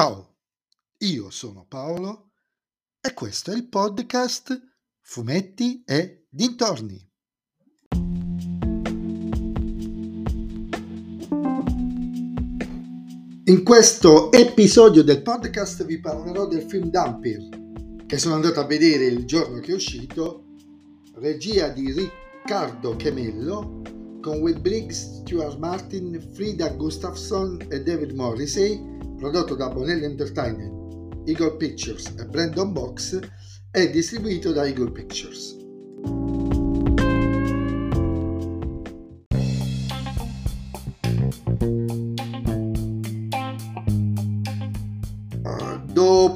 Ciao, io sono Paolo e questo è il podcast Fumetti e Dintorni. In questo episodio del podcast vi parlerò del film Dampir, che sono andato a vedere il giorno che è uscito, regia di Riccardo Chemello, con Will Briggs, Stuart Martin, Frida Gustafsson e David Morrissey, prodotto da Bonelli Entertainment, Eagle Pictures e Brandon Box, è distribuito da Eagle Pictures.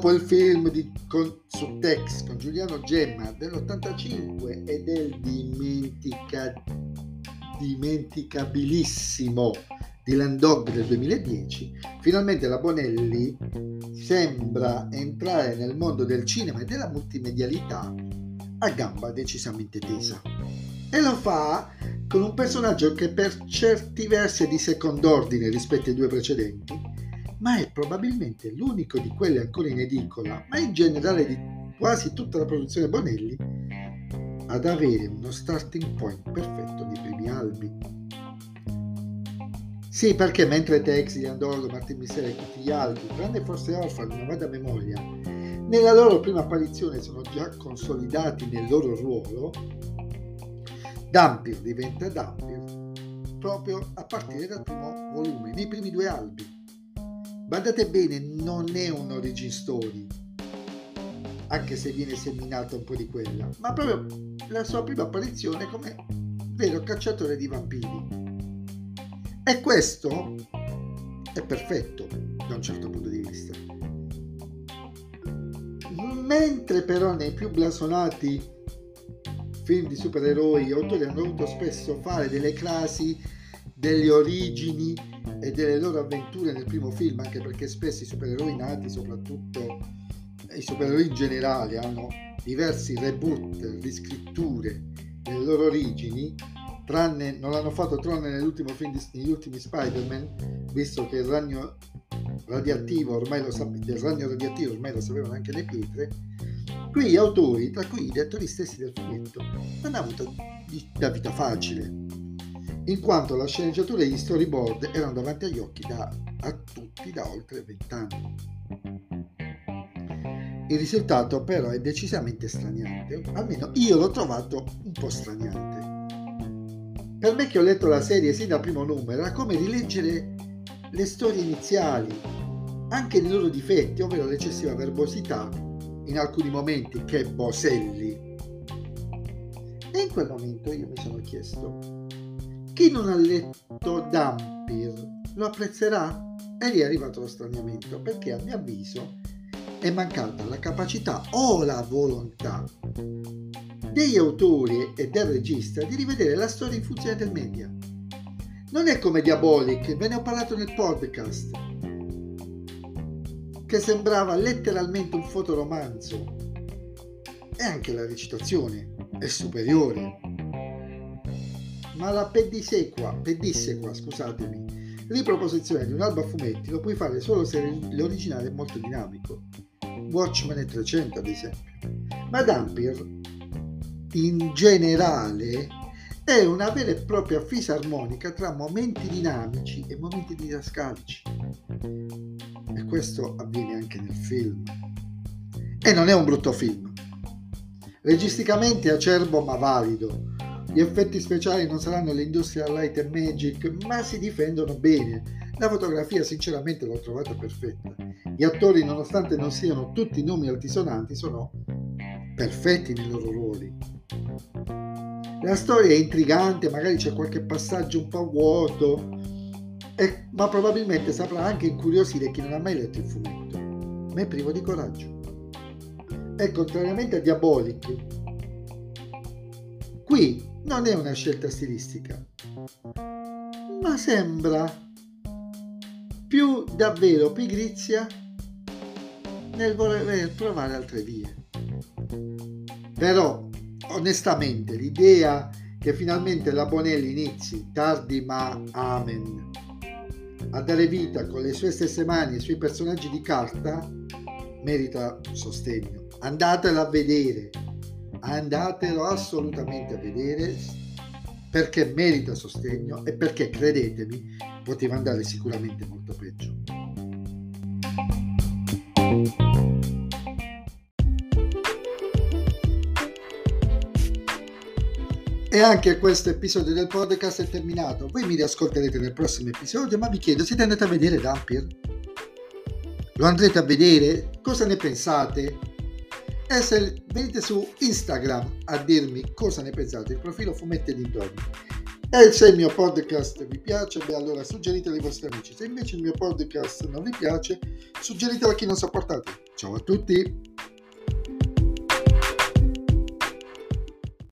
dopo il film di, con, su Tex con Giuliano Gemma dell'85 e del dimentica, dimenticabilissimo di Land Dog del 2010, finalmente la Bonelli sembra entrare nel mondo del cinema e della multimedialità a gamba decisamente tesa. E lo fa con un personaggio che per certi versi è di second'ordine rispetto ai due precedenti, ma è probabilmente l'unico di quelli ancora in edicola, ma in generale di quasi tutta la produzione Bonelli, ad avere uno starting point perfetto nei primi albi. Sì, perché mentre Tex, Iandolo, Martin Missera e tutti gli altri, tranne forse Orphan, non vado a memoria, nella loro prima apparizione sono già consolidati nel loro ruolo, Dampir diventa Dampir proprio a partire dal primo volume, nei primi due albi. Guardate bene, non è un origin story, anche se viene seminata un po' di quella, ma proprio la sua prima apparizione come vero cacciatore di vampiri. E questo è perfetto da un certo punto di vista. Mentre però nei più blasonati film di supereroi autori hanno dovuto spesso fare delle crasi delle origini e delle loro avventure nel primo film, anche perché spesso i supereroi nati, soprattutto i supereroi in generale, hanno diversi reboot, riscritture delle loro origini, tranne, non l'hanno fatto tranne nell'ultimo film di, negli ultimi Spider-Man, visto che il ragno radioattivo ormai lo del ragno radioattivo ormai lo sapevano anche le pietre, qui gli autori, tra cui gli attori stessi del fumetto, non hanno avuto la vita facile, in quanto la sceneggiatura e gli storyboard erano davanti agli occhi da, a tutti da oltre vent'anni. Il risultato però è decisamente straniante, almeno io l'ho trovato un po' straniante. Per me che ho letto la serie sin dal primo numero era come rileggere le storie iniziali, anche nei loro difetti, ovvero l'eccessiva verbosità in alcuni momenti che boselli. E in quel momento io mi sono chiesto, chi non ha letto Dampir lo apprezzerà? E lì è arrivato lo straniamento, perché a mio avviso è mancata la capacità o la volontà degli autori e del regista di rivedere la storia in funzione del media. Non è come Diabolic, ve ne ho parlato nel podcast, che sembrava letteralmente un fotoromanzo. E anche la recitazione è superiore. Ma la pedissequa, pedissequa scusatemi, riproposizione di un albo a fumetti lo puoi fare solo se l'originale è molto dinamico. Watchmen è 300 ad esempio. Ma Dampir in generale è una vera e propria fisarmonica tra momenti dinamici e momenti didascalici. E questo avviene anche nel film. E non è un brutto film. Registicamente acerbo ma valido. Gli effetti speciali non saranno l'Industrial Light and Magic, ma si difendono bene. La fotografia sinceramente l'ho trovata perfetta. Gli attori, nonostante non siano tutti nomi altisonanti, sono perfetti nei loro ruoli. La storia è intrigante, magari c'è qualche passaggio un po' vuoto, e, ma probabilmente saprà anche incuriosire chi non ha mai letto il fumetto, ma è privo di coraggio. E contrariamente a Diabolic, qui non è una scelta stilistica, ma sembra più davvero pigrizia nel voler provare altre vie. Però onestamente l'idea che finalmente la Bonelli inizi, tardi ma amen, a dare vita con le sue stesse mani ai suoi personaggi di carta, merita sostegno. Andatelo a vedere, andatelo assolutamente a vedere perché merita sostegno e perché credetemi poteva andare sicuramente molto peggio. E anche questo episodio del podcast è terminato. Voi mi riascolterete nel prossimo episodio, ma vi chiedo, siete andati a vedere Dampier? Lo andrete a vedere? Cosa ne pensate? E se venite su Instagram a dirmi cosa ne pensate, il profilo Fumetti dintorni. E se il mio podcast vi piace, beh allora suggeritelo ai vostri amici. Se invece il mio podcast non vi piace, suggeritelo a chi non sopportate. Ciao a tutti!